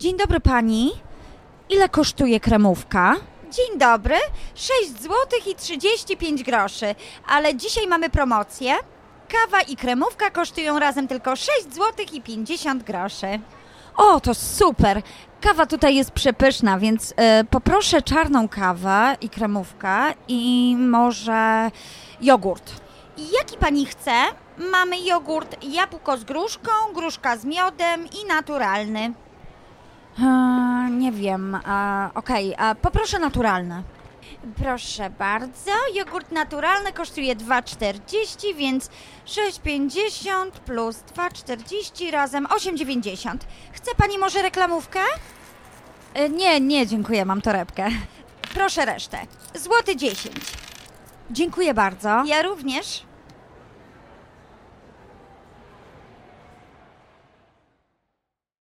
Dzień dobry pani. Ile kosztuje kremówka? Dzień dobry, 6 zł i 35 groszy, ale dzisiaj mamy promocję. Kawa i kremówka kosztują razem tylko 6 zł i 50 groszy. O, to super. Kawa tutaj jest przepyszna, więc e, poproszę czarną kawę i kremówkę i może jogurt. Jaki pani chce? Mamy jogurt jabłko z gruszką, gruszka z miodem i naturalny. E, nie wiem. E, Okej, a poproszę naturalne. Proszę bardzo, jogurt naturalny kosztuje 2,40, więc 6,50 plus 2,40 razem 8,90. Chce pani może reklamówkę? E, nie, nie, dziękuję, mam torebkę. Proszę resztę. Złoty 10. Dziękuję bardzo. Ja również.